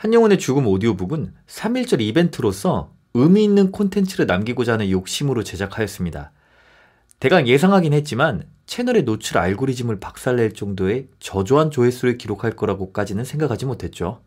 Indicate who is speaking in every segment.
Speaker 1: 한영훈의 죽음 오디오북은 3.1절 이벤트로서 의미 있는 콘텐츠를 남기고자 하는 욕심으로 제작하였습니다. 대강 예상하긴 했지만 채널의 노출 알고리즘을 박살낼 정도의 저조한 조회수를 기록할 거라고까지는 생각하지 못했죠.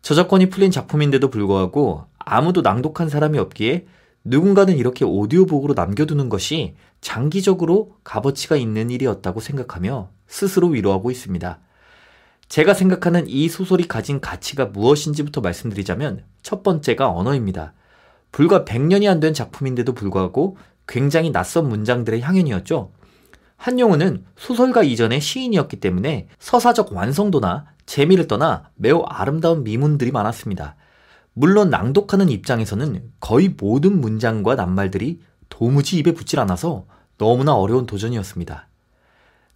Speaker 1: 저작권이 풀린 작품인데도 불구하고 아무도 낭독한 사람이 없기에 누군가는 이렇게 오디오북으로 남겨두는 것이 장기적으로 값어치가 있는 일이었다고 생각하며 스스로 위로하고 있습니다. 제가 생각하는 이 소설이 가진 가치가 무엇인지부터 말씀드리자면 첫 번째가 언어입니다. 불과 100년이 안 된 작품인데도 불구하고 굉장히 낯선 문장들의 향연이었죠. 한용우는 소설가 이전의 시인이었기 때문에 서사적 완성도나 재미를 떠나 매우 아름다운 미문들이 많았습니다. 물론 낭독하는 입장에서는 거의 모든 문장과 낱말들이 도무지 입에 붙질 않아서 너무나 어려운 도전이었습니다.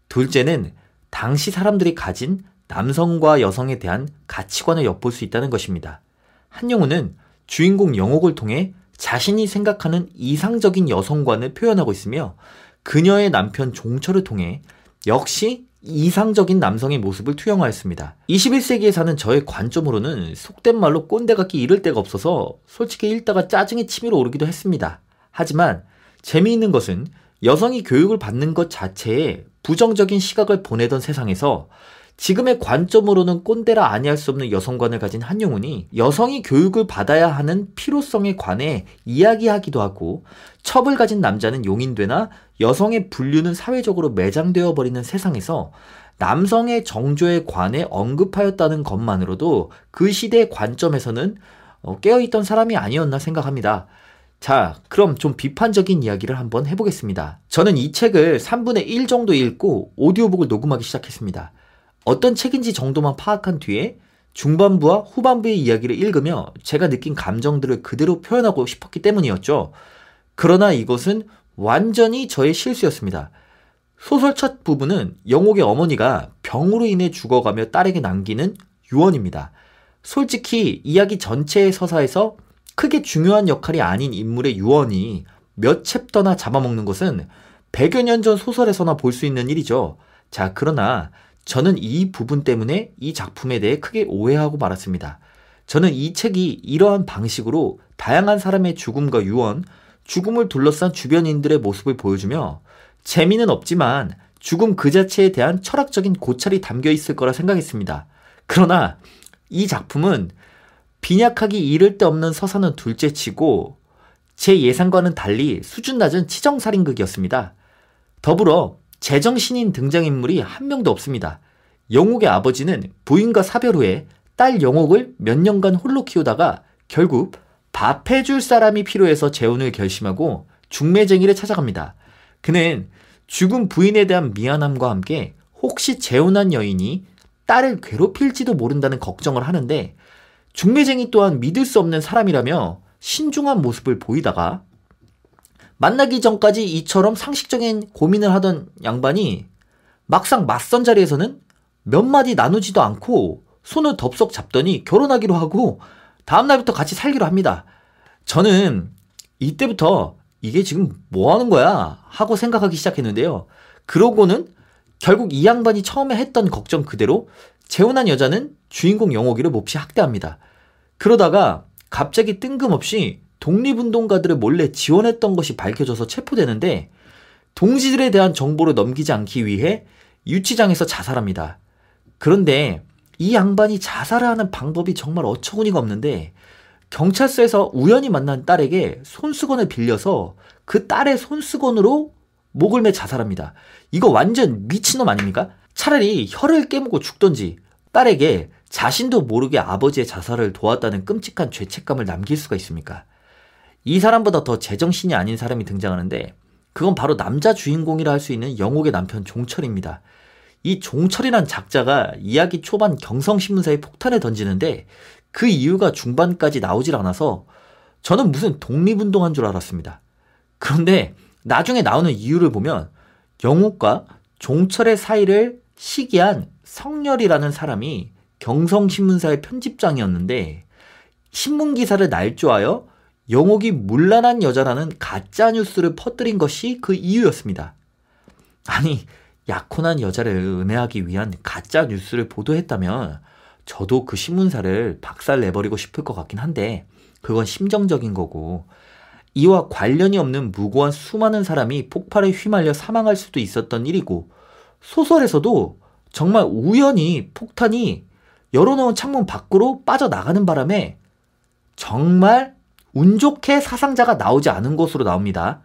Speaker 1: 둘째는 당시 사람들이 가진 남성과 여성에 대한 가치관을 엿볼 수 있다는 것입니다. 한용우는 주인공 영옥을 통해 자신이 생각하는 이상적인 여성관을 표현하고 있으며 그녀의 남편 종철을 통해 역시 이상적인 남성의 모습을 투영하였습니다. 21세기에 사는 저의 관점으로는 속된 말로 꼰대 같기 이를 데가 없어서 솔직히 읽다가 짜증이 치밀어 오르기도 했습니다. 하지만 재미있는 것은 여성이 교육을 받는 것 자체에 부정적인 시각을 보내던 세상에서 지금의 관점으로는 꼰대라 아니할 수 없는 여성관을 가진 한용운이 여성이 교육을 받아야 하는 필요성에 관해 이야기하기도 하고 첩을 가진 남자는 용인되나 여성의 분류는 사회적으로 매장되어 버리는 세상에서 남성의 정조에 관해 언급하였다는 것만으로도 그 시대의 관점에서는 어, 깨어있던 사람이 아니었나 생각합니다. 자, 그럼 좀 비판적인 이야기를 한번 해보겠습니다. 저는 이 책을 3분의 1 정도 읽고 오디오북을 녹음하기 시작했습니다. 어떤 책인지 정도만 파악한 뒤에 중반부와 후반부의 이야기를 읽으며 제가 느낀 감정들을 그대로 표현하고 싶었기 때문이었죠. 그러나 이것은 완전히 저의 실수였습니다. 소설 첫 부분은 영옥의 어머니가 병으로 인해 죽어가며 딸에게 남기는 유언입니다. 솔직히 이야기 전체의 서사에서 크게 중요한 역할이 아닌 인물의 유언이 몇 챕터나 잡아먹는 것은 100여 년 전 소설에서나 볼 수 있는 일이죠. 자, 그러나 저는 이 부분 때문에 이 작품에 대해 크게 오해하고 말았습니다. 저는 이 책이 이러한 방식으로 다양한 사람의 죽음과 유언, 죽음을 둘러싼 주변인들의 모습을 보여주며 재미는 없지만 죽음 그 자체에 대한 철학적인 고찰이 담겨 있을 거라 생각했습니다. 그러나 이 작품은 빈약하기 이를 데 없는 서사는 둘째 치고 제 예상과는 달리 수준 낮은 치정살인극이었습니다. 더불어 제정신인 등장인물이 한 명도 없습니다. 영옥의 아버지는 부인과 사별 후에 딸 영옥을 몇 년간 홀로 키우다가 결국 밥 해줄 사람이 필요해서 재혼을 결심하고 중매쟁이를 찾아갑니다. 그는 죽은 부인에 대한 미안함과 함께 혹시 재혼한 여인이 딸을 괴롭힐지도 모른다는 걱정을 하는데 중매쟁이 또한 믿을 수 없는 사람이라며 신중한 모습을 보이다가 만나기 전까지 이처럼 상식적인 고민을 하던 양반이 막상 맞선 자리에서는 몇 마디 나누지도 않고 손을 덥석 잡더니 결혼하기로 하고 다음날부터 같이 살기로 합니다. 저는 이때부터 이게 지금 뭐 하는 거야? 하고 생각하기 시작했는데요. 그러고는 결국 이 양반이 처음에 했던 걱정 그대로 재혼한 여자는 주인공 영옥이를 몹시 학대합니다. 그러다가 갑자기 뜬금없이 독립운동가들을 몰래 지원했던 것이 밝혀져서 체포되는데 동지들에 대한 정보를 넘기지 않기 위해 유치장에서 자살합니다. 그런데 이 양반이 자살을 하는 방법이 정말 어처구니가 없는데 경찰서에서 우연히 만난 딸에게 손수건을 빌려서 그 딸의 손수건으로 목을 매 자살합니다. 이거 완전 미친놈 아닙니까? 차라리 혀를 깨물고 죽던지 딸에게 자신도 모르게 아버지의 자살을 도왔다는 끔찍한 죄책감을 남길 수가 있습니까? 이 사람보다 더 제정신이 아닌 사람이 등장하는데 그건 바로 남자 주인공이라 할 수 있는 영옥의 남편 종철입니다. 이 종철이란 작자가 이야기 초반 경성신문사에 폭탄을 던지는데 그 이유가 중반까지 나오질 않아서 저는 무슨 독립운동한 줄 알았습니다. 그런데 나중에 나오는 이유를 보면 영옥과 종철의 사이를 시기한 성렬이라는 사람이 경성신문사의 편집장이었는데 신문 기사를 날조하여 영옥이 물란한 여자라는 가짜 뉴스를 퍼뜨린 것이 그 이유였습니다. 아니 약혼한 여자를 은혜하기 위한 가짜 뉴스를 보도했다면 저도 그 신문사를 박살 내버리고 싶을 것 같긴 한데 그건 심정적인 거고 이와 관련이 없는 무고한 수많은 사람이 폭발에 휘말려 사망할 수도 있었던 일이고 소설에서도 정말 우연히 폭탄이 열어놓은 창문 밖으로 빠져나가는 바람에 정말 운 좋게 사상자가 나오지 않은 것으로 나옵니다.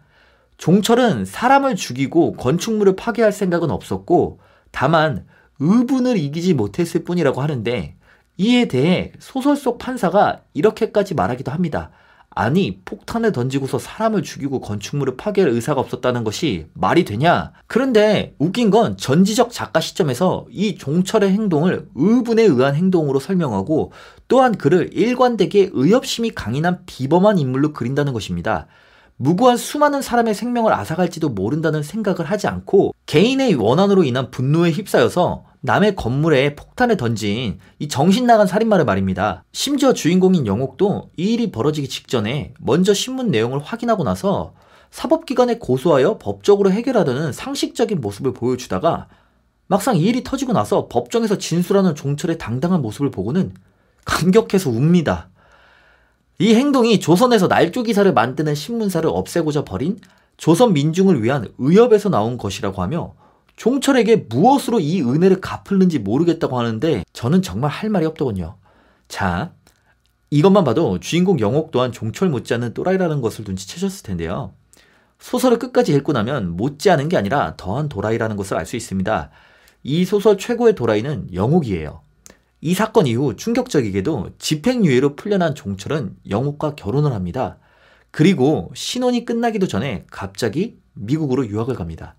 Speaker 1: 종철은 사람을 죽이고 건축물을 파괴할 생각은 없었고 다만 의분을 이기지 못했을 뿐이라고 하는데 이에 대해 소설 속 판사가 이렇게까지 말하기도 합니다. 아니, 폭탄을 던지고서 사람을 죽이고 건축물을 파괴할 의사가 없었다는 것이 말이 되냐? 그런데 웃긴 건 전지적 작가 시점에서 이 종철의 행동을 의분에 의한 행동으로 설명하고 또한 그를 일관되게 의협심이 강인한 비범한 인물로 그린다는 것입니다. 무고한 수많은 사람의 생명을 앗아갈지도 모른다는 생각을 하지 않고 개인의 원한으로 인한 분노에 휩싸여서 남의 건물에 폭탄을 던진 이 정신 나간 살인마를 말입니다. 심지어 주인공인 영옥도 이 일이 벌어지기 직전에 먼저 신문 내용을 확인하고 나서 사법기관에 고소하여 법적으로 해결하려는 상식적인 모습을 보여주다가 막상 이 일이 터지고 나서 법정에서 진술하는 종철의 당당한 모습을 보고는 감격해서 웁니다. 이 행동이 조선에서 날조 기사를 만드는 신문사를 없애고자 벌인 조선 민중을 위한 의협에서 나온 것이라고 하며 종철에게 무엇으로 이 은혜를 갚을는지 모르겠다고 하는데 저는 정말 할 말이 없더군요. 자, 이것만 봐도 주인공 영옥 또한 종철 못지않은 또라이라는 것을 눈치채셨을 텐데요. 소설을 끝까지 읽고 나면 못지않은 게 아니라 더한 도라이라는 것을 알 수 있습니다. 이 소설 최고의 도라이는 영옥이에요. 이 사건 이후 충격적이게도 집행유예로 풀려난 종철은 영옥과 결혼을 합니다. 그리고 신혼이 끝나기도 전에 갑자기 미국으로 유학을 갑니다.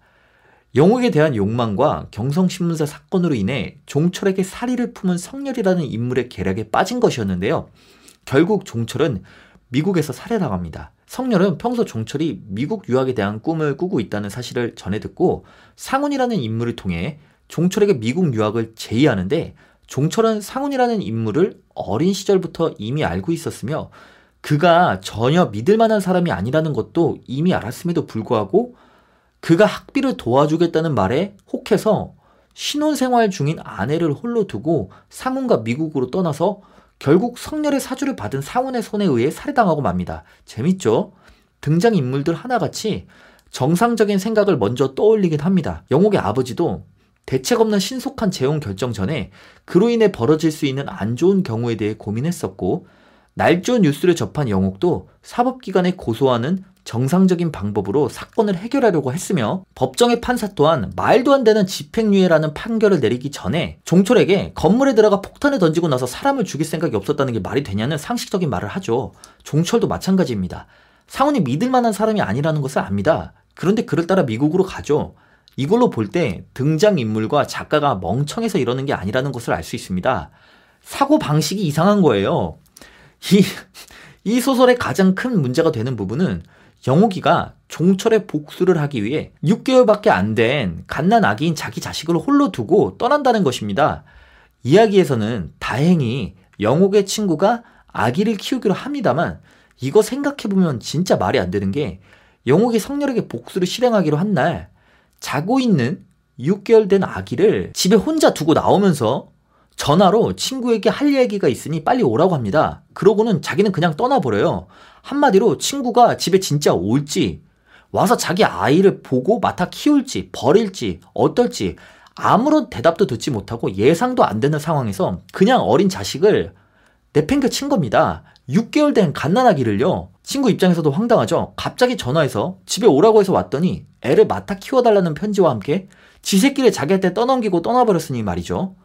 Speaker 1: 영옥에 대한 욕망과 경성신문사 사건으로 인해 종철에게 사리를 품은 성렬이라는 인물의 계략에 빠진 것이었는데요. 결국 종철은 미국에서 살해당합니다. 성렬은 평소 종철이 미국 유학에 대한 꿈을 꾸고 있다는 사실을 전해 듣고 상훈이라는 인물을 통해 종철에게 미국 유학을 제의하는데 종철은 상훈이라는 인물을 어린 시절부터 이미 알고 있었으며 그가 전혀 믿을 만한 사람이 아니라는 것도 이미 알았음에도 불구하고 그가 학비를 도와주겠다는 말에 혹해서 신혼생활 중인 아내를 홀로 두고 상훈과 미국으로 떠나서 결국 성렬의 사주를 받은 상훈의 손에 의해 살해당하고 맙니다. 재밌죠? 등장인물들 하나같이 정상적인 생각을 먼저 떠올리긴 합니다. 영옥의 아버지도 대책 없는 신속한 재혼 결정 전에 그로 인해 벌어질 수 있는 안 좋은 경우에 대해 고민했었고 날조 뉴스를 접한 영옥도 사법기관에 고소하는 정상적인 방법으로 사건을 해결하려고 했으며 법정의 판사 또한 말도 안 되는 집행유예라는 판결을 내리기 전에 종철에게 건물에 들어가 폭탄을 던지고 나서 사람을 죽일 생각이 없었다는 게 말이 되냐는 상식적인 말을 하죠. 종철도 마찬가지입니다. 상훈이 믿을 만한 사람이 아니라는 것을 압니다. 그런데 그를 따라 미국으로 가죠. 이걸로 볼 때 등장인물과 작가가 멍청해서 이러는 게 아니라는 것을 알 수 있습니다. 사고 방식이 이상한 거예요. 이, 이 소설의 가장 큰 문제가 되는 부분은 영옥이가 종철의 복수를 하기 위해 6개월밖에 안 된 갓난 아기인 자기 자식을 홀로 두고 떠난다는 것입니다. 이야기에서는 다행히 영옥의 친구가 아기를 키우기로 합니다만 이거 생각해보면 진짜 말이 안 되는 게 영옥이 성렬에게 복수를 실행하기로 한 날 자고 있는 6개월 된 아기를 집에 혼자 두고 나오면서 전화로 친구에게 할 얘기가 있으니 빨리 오라고 합니다. 그러고는 자기는 그냥 떠나버려요. 한마디로 친구가 집에 진짜 올지, 와서 자기 아이를 보고 맡아 키울지, 버릴지, 어떨지 아무런 대답도 듣지 못하고 예상도 안 되는 상황에서 그냥 어린 자식을 내팽겨 친 겁니다. 6개월 된 갓난아기를요. 친구 입장에서도 황당하죠. 갑자기 전화해서 집에 오라고 해서 왔더니 애를 맡아 키워달라는 편지와 함께 지 새끼를 자기한테 떠넘기고 떠나버렸으니 말이죠.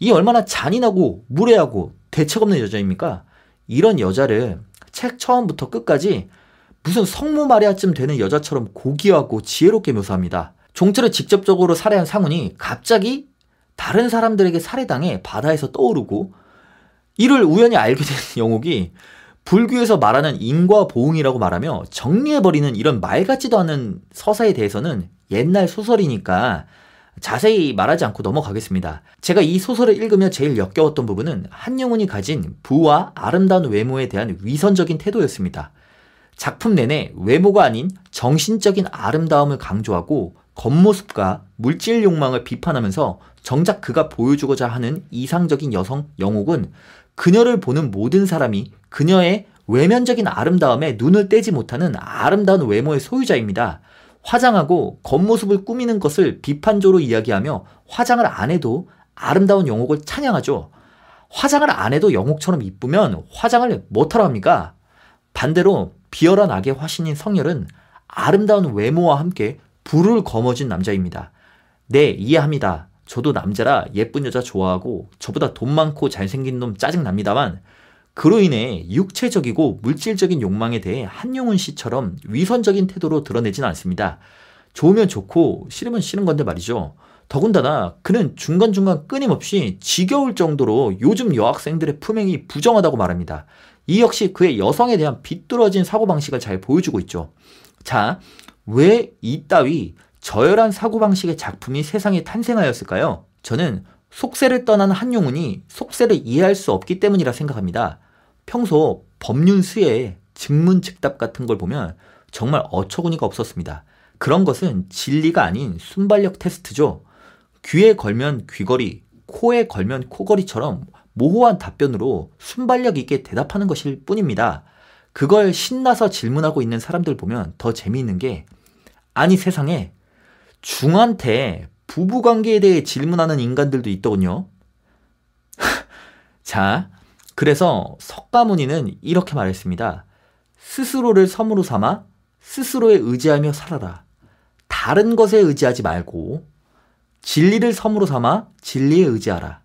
Speaker 1: 이 얼마나 잔인하고 무례하고 대책 없는 여자입니까? 이런 여자를 책 처음부터 끝까지 무슨 성모 마리아쯤 되는 여자처럼 고귀하고 지혜롭게 묘사합니다. 종철을 직접적으로 살해한 상훈이 갑자기 다른 사람들에게 살해당해 바다에서 떠오르고 이를 우연히 알게 된 영옥이 불교에서 말하는 인과 보응이라고 말하며 정리해버리는 이런 말 같지도 않은 서사에 대해서는 옛날 소설이니까 자세히 말하지 않고 넘어가겠습니다. 제가 이 소설을 읽으며 제일 역겨웠던 부분은 한영훈이 가진 부와 아름다운 외모에 대한 위선적인 태도였습니다. 작품 내내 외모가 아닌 정신적인 아름다움을 강조하고 겉모습과 물질 욕망을 비판하면서 정작 그가 보여주고자 하는 이상적인 여성 영옥은 그녀를 보는 모든 사람이 그녀의 외면적인 아름다움에 눈을 떼지 못하는 아름다운 외모의 소유자입니다. 화장하고 겉모습을 꾸미는 것을 비판적으로 이야기하며 화장을 안 해도 아름다운 영옥을 찬양하죠. 화장을 안 해도 영옥처럼 이쁘면 화장을 못하러 합니까? 반대로 비열한 악의 화신인 성열은 아름다운 외모와 함께 불을 거머쥔 남자입니다. 네, 이해합니다. 저도 남자라 예쁜 여자 좋아하고 저보다 돈 많고 잘생긴 놈 짜증납니다만 그로 인해 육체적이고 물질적인 욕망에 대해 한용운 씨처럼 위선적인 태도로 드러내진 않습니다. 좋으면 좋고 싫으면 싫은 건데 말이죠. 더군다나 그는 중간중간 끊임없이 지겨울 정도로 요즘 여학생들의 품행이 부정하다고 말합니다. 이 역시 그의 여성에 대한 비뚤어진 사고방식을 잘 보여주고 있죠. 자, 왜 이따위 저열한 사고방식의 작품이 세상에 탄생하였을까요? 저는 속세를 떠난 한용운이 속세를 이해할 수 없기 때문이라 생각합니다. 평소 법륜 수에 증문즉답 같은 걸 보면 정말 어처구니가 없었습니다. 그런 것은 진리가 아닌 순발력 테스트죠. 귀에 걸면 귀걸이, 코에 걸면 코걸이처럼 모호한 답변으로 순발력 있게 대답하는 것일 뿐입니다. 그걸 신나서 질문하고 있는 사람들 보면 더 재미있는 게 아니 세상에 중한테 부부 관계에 대해 질문하는 인간들도 있더군요. 자, 그래서 석가모니는 이렇게 말했습니다. 스스로를 섬으로 삼아 스스로에 의지하며 살아라. 다른 것에 의지하지 말고 진리를 섬으로 삼아 진리에 의지하라.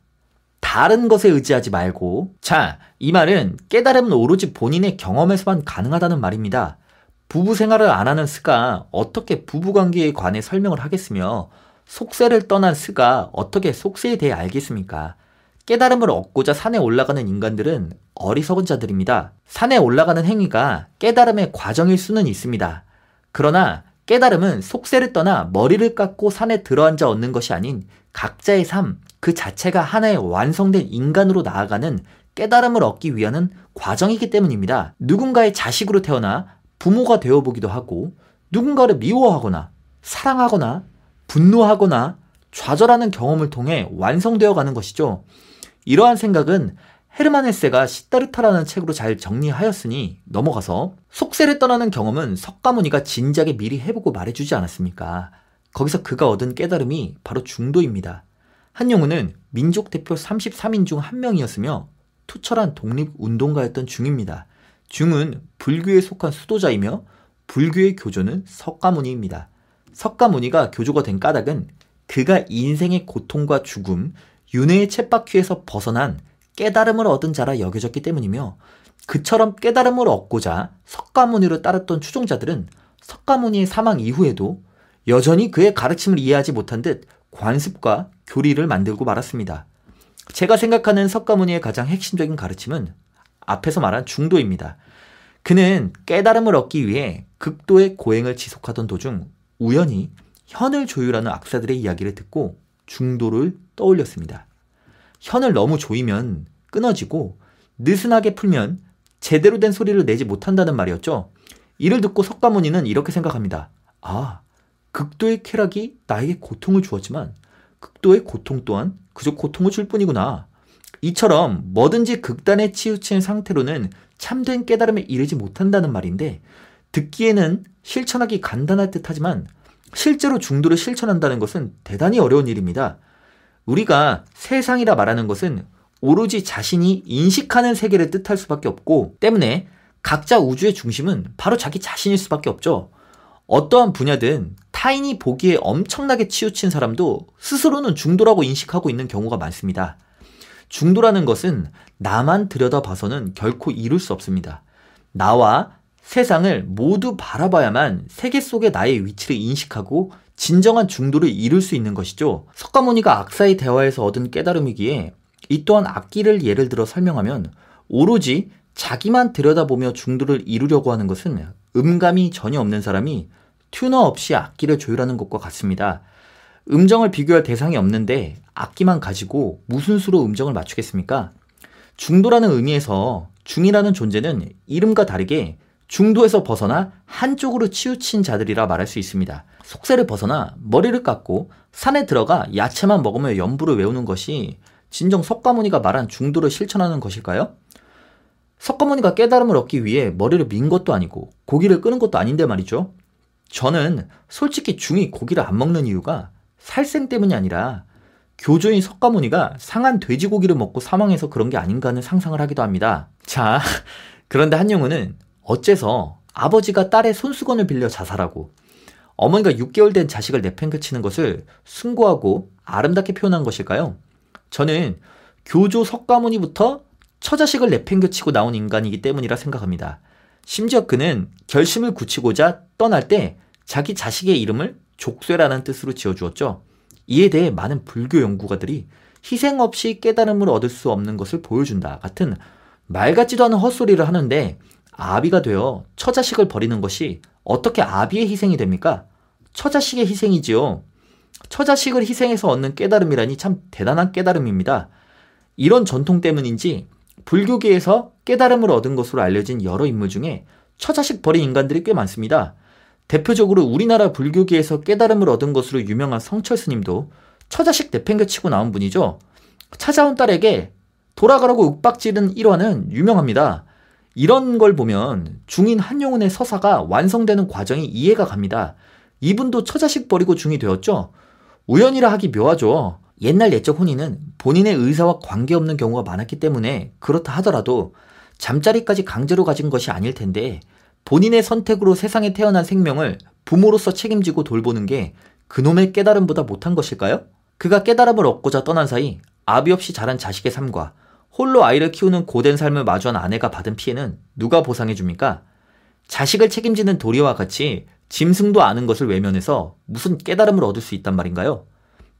Speaker 1: 다른 것에 의지하지 말고 자, 이 말은 깨달음은 오로지 본인의 경험에서만 가능하다는 말입니다. 부부 생활을 안 하는 스가 어떻게 부부 관계에 관해 설명을 하겠으며 속세를 떠난 스가 어떻게 속세에 대해 알겠습니까? 깨달음을 얻고자 산에 올라가는 인간들은 어리석은 자들입니다. 산에 올라가는 행위가 깨달음의 과정일 수는 있습니다. 그러나 깨달음은 속세를 떠나 머리를 깎고 산에 들어앉아 얻는 것이 아닌 각자의 삶, 그 자체가 하나의 완성된 인간으로 나아가는 깨달음을 얻기 위한 과정이기 때문입니다. 누군가의 자식으로 태어나 부모가 되어보기도 하고 누군가를 미워하거나 사랑하거나 분노하거나 좌절하는 경험을 통해 완성되어 가는 것이죠. 이러한 생각은 헤르만 헤세가 시다르타라는 책으로 잘 정리하였으니 넘어가서 속세를 떠나는 경험은 석가모니가 진작에 미리 해보고 말해주지 않았습니까? 거기서 그가 얻은 깨달음이 바로 중도입니다. 한용우는 민족 대표 33인 중 한 명이었으며 투철한 독립운동가였던 중입니다. 중은 불교에 속한 수도자이며 불교의 교조는 석가모니입니다. 석가모니가 교조가 된 까닭은 그가 인생의 고통과 죽음, 윤회의 챗바퀴에서 벗어난 깨달음을 얻은 자라 여겨졌기 때문이며 그처럼 깨달음을 얻고자 석가모니를 따랐던 추종자들은 석가모니의 사망 이후에도 여전히 그의 가르침을 이해하지 못한 듯 관습과 교리를 만들고 말았습니다. 제가 생각하는 석가모니의 가장 핵심적인 가르침은 앞에서 말한 중도입니다. 그는 깨달음을 얻기 위해 극도의 고행을 지속하던 도중 우연히 현을 조율하는 악사들의 이야기를 듣고 중도를 떠올렸습니다. 현을 너무 조이면 끊어지고 느슨하게 풀면 제대로 된 소리를 내지 못한다는 말이었죠. 이를 듣고 석가모니는 이렇게 생각합니다. 아, 극도의 쾌락이 나에게 고통을 주었지만 극도의 고통 또한 그저 고통을 줄 뿐이구나. 이처럼 뭐든지 극단에 치우친 상태로는 참된 깨달음에 이르지 못한다는 말인데 듣기에는 실천하기 간단할 듯 하지만 실제로 중도를 실천한다는 것은 대단히 어려운 일입니다. 우리가 세상이라 말하는 것은 오로지 자신이 인식하는 세계를 뜻할 수밖에 없고 때문에 각자 우주의 중심은 바로 자기 자신일 수밖에 없죠. 어떠한 분야든 타인이 보기에 엄청나게 치우친 사람도 스스로는 중도라고 인식하고 있는 경우가 많습니다. 중도라는 것은 나만 들여다봐서는 결코 이룰 수 없습니다. 나와 세상을 모두 바라봐야만 세계 속의 나의 위치를 인식하고 진정한 중도를 이룰 수 있는 것이죠. 석가모니가 악사의 대화에서 얻은 깨달음이기에 이 또한 악기를 예를 들어 설명하면 오로지 자기만 들여다보며 중도를 이루려고 하는 것은 음감이 전혀 없는 사람이 튜너 없이 악기를 조율하는 것과 같습니다. 음정을 비교할 대상이 없는데 악기만 가지고 무슨 수로 음정을 맞추겠습니까? 중도라는 의미에서 중이라는 존재는 이름과 다르게 중도에서 벗어나 한쪽으로 치우친 자들이라 말할 수 있습니다. 속세를 벗어나 머리를 깎고 산에 들어가 야채만 먹으며 연부를 외우는 것이 진정 석가모니가 말한 중도를 실천하는 것일까요? 석가모니가 깨달음을 얻기 위해 머리를 민 것도 아니고 고기를 끄는 것도 아닌데 말이죠. 저는 솔직히 중이 고기를 안 먹는 이유가 살생 때문이 아니라 교조인 석가모니가 상한 돼지고기를 먹고 사망해서 그런 게 아닌가 하는 상상을 하기도 합니다. 자, 그런데 한용우는 어째서 아버지가 딸의 손수건을 빌려 자살하고 어머니가 6개월 된 자식을 내팽개치는 것을 숭고하고 아름답게 표현한 것일까요? 저는 교조 석가모니부터 처자식을 내팽겨치고 나온 인간이기 때문이라 생각합니다. 심지어 그는 결심을 굳히고자 떠날 때 자기 자식의 이름을 족쇄라는 뜻으로 지어주었죠. 이에 대해 많은 불교 연구가들이 희생 없이 깨달음을 얻을 수 없는 것을 보여준다 같은 말 같지도 않은 헛소리를 하는데 아비가 되어 처자식을 버리는 것이 어떻게 아비의 희생이 됩니까? 처자식의 희생이지요. 처자식을 희생해서 얻는 깨달음이라니 참 대단한 깨달음입니다. 이런 전통 때문인지 불교계에서 깨달음을 얻은 것으로 알려진 여러 인물 중에 처자식 버린 인간들이 꽤 많습니다. 대표적으로 우리나라 불교계에서 깨달음을 얻은 것으로 유명한 성철 스님도 처자식 내팽겨치고 나온 분이죠. 찾아온 딸에게 돌아가라고 윽박지른 일화는 유명합니다. 이런 걸 보면 중인 한용운의 서사가 완성되는 과정이 이해가 갑니다. 이분도 처자식 버리고 중이 되었죠. 우연이라 하기 묘하죠. 옛날 옛적 혼인은 본인의 의사와 관계없는 경우가 많았기 때문에 그렇다 하더라도 잠자리까지 강제로 가진 것이 아닐 텐데 본인의 선택으로 세상에 태어난 생명을 부모로서 책임지고 돌보는 게 그놈의 깨달음보다 못한 것일까요? 그가 깨달음을 얻고자 떠난 사이 아비 없이 자란 자식의 삶과 홀로 아이를 키우는 고된 삶을 마주한 아내가 받은 피해는 누가 보상해 줍니까? 자식을 책임지는 도리와 같이 짐승도 아는 것을 외면해서 무슨 깨달음을 얻을 수 있단 말인가요?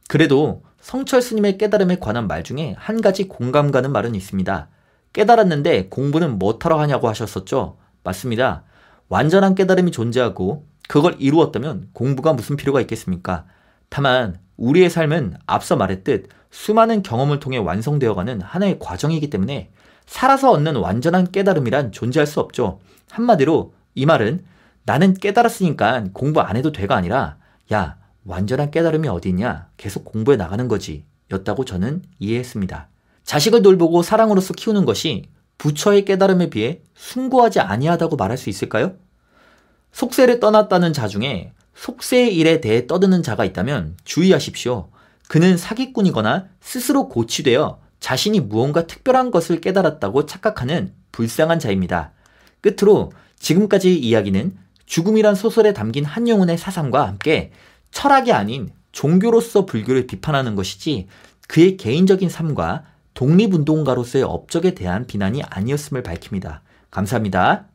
Speaker 1: 그래도 성철 스님의 깨달음에 관한 말 중에 한 가지 공감 가는 말은 있습니다. 깨달았는데 공부는 못하러 하냐고 하셨었죠? 맞습니다. 완전한 깨달음이 존재하고 그걸 이루었다면 공부가 무슨 필요가 있겠습니까? 다만 우리의 삶은 앞서 말했듯 수많은 경험을 통해 완성되어가는 하나의 과정이기 때문에 살아서 얻는 완전한 깨달음이란 존재할 수 없죠. 한마디로 이 말은 나는 깨달았으니까 공부 안 해도 돼가 아니라 야 완전한 깨달음이 어디 있냐? 계속 공부해 나가는 거지. 였다고 저는 이해했습니다. 자식을 돌보고 사랑으로서 키우는 것이 부처의 깨달음에 비해 숭고하지 아니하다고 말할 수 있을까요? 속세를 떠났다는 자 중에 속세의 일에 대해 떠드는 자가 있다면 주의하십시오. 그는 사기꾼이거나 스스로 고치되어 자신이 무언가 특별한 것을 깨달았다고 착각하는 불쌍한 자입니다. 끝으로 지금까지 이야기는 죽음이란 소설에 담긴 한영훈의 사상과 함께 철학이 아닌 종교로서 불교를 비판하는 것이지 그의 개인적인 삶과 독립운동가로서의 업적에 대한 비난이 아니었음을 밝힙니다. 감사합니다.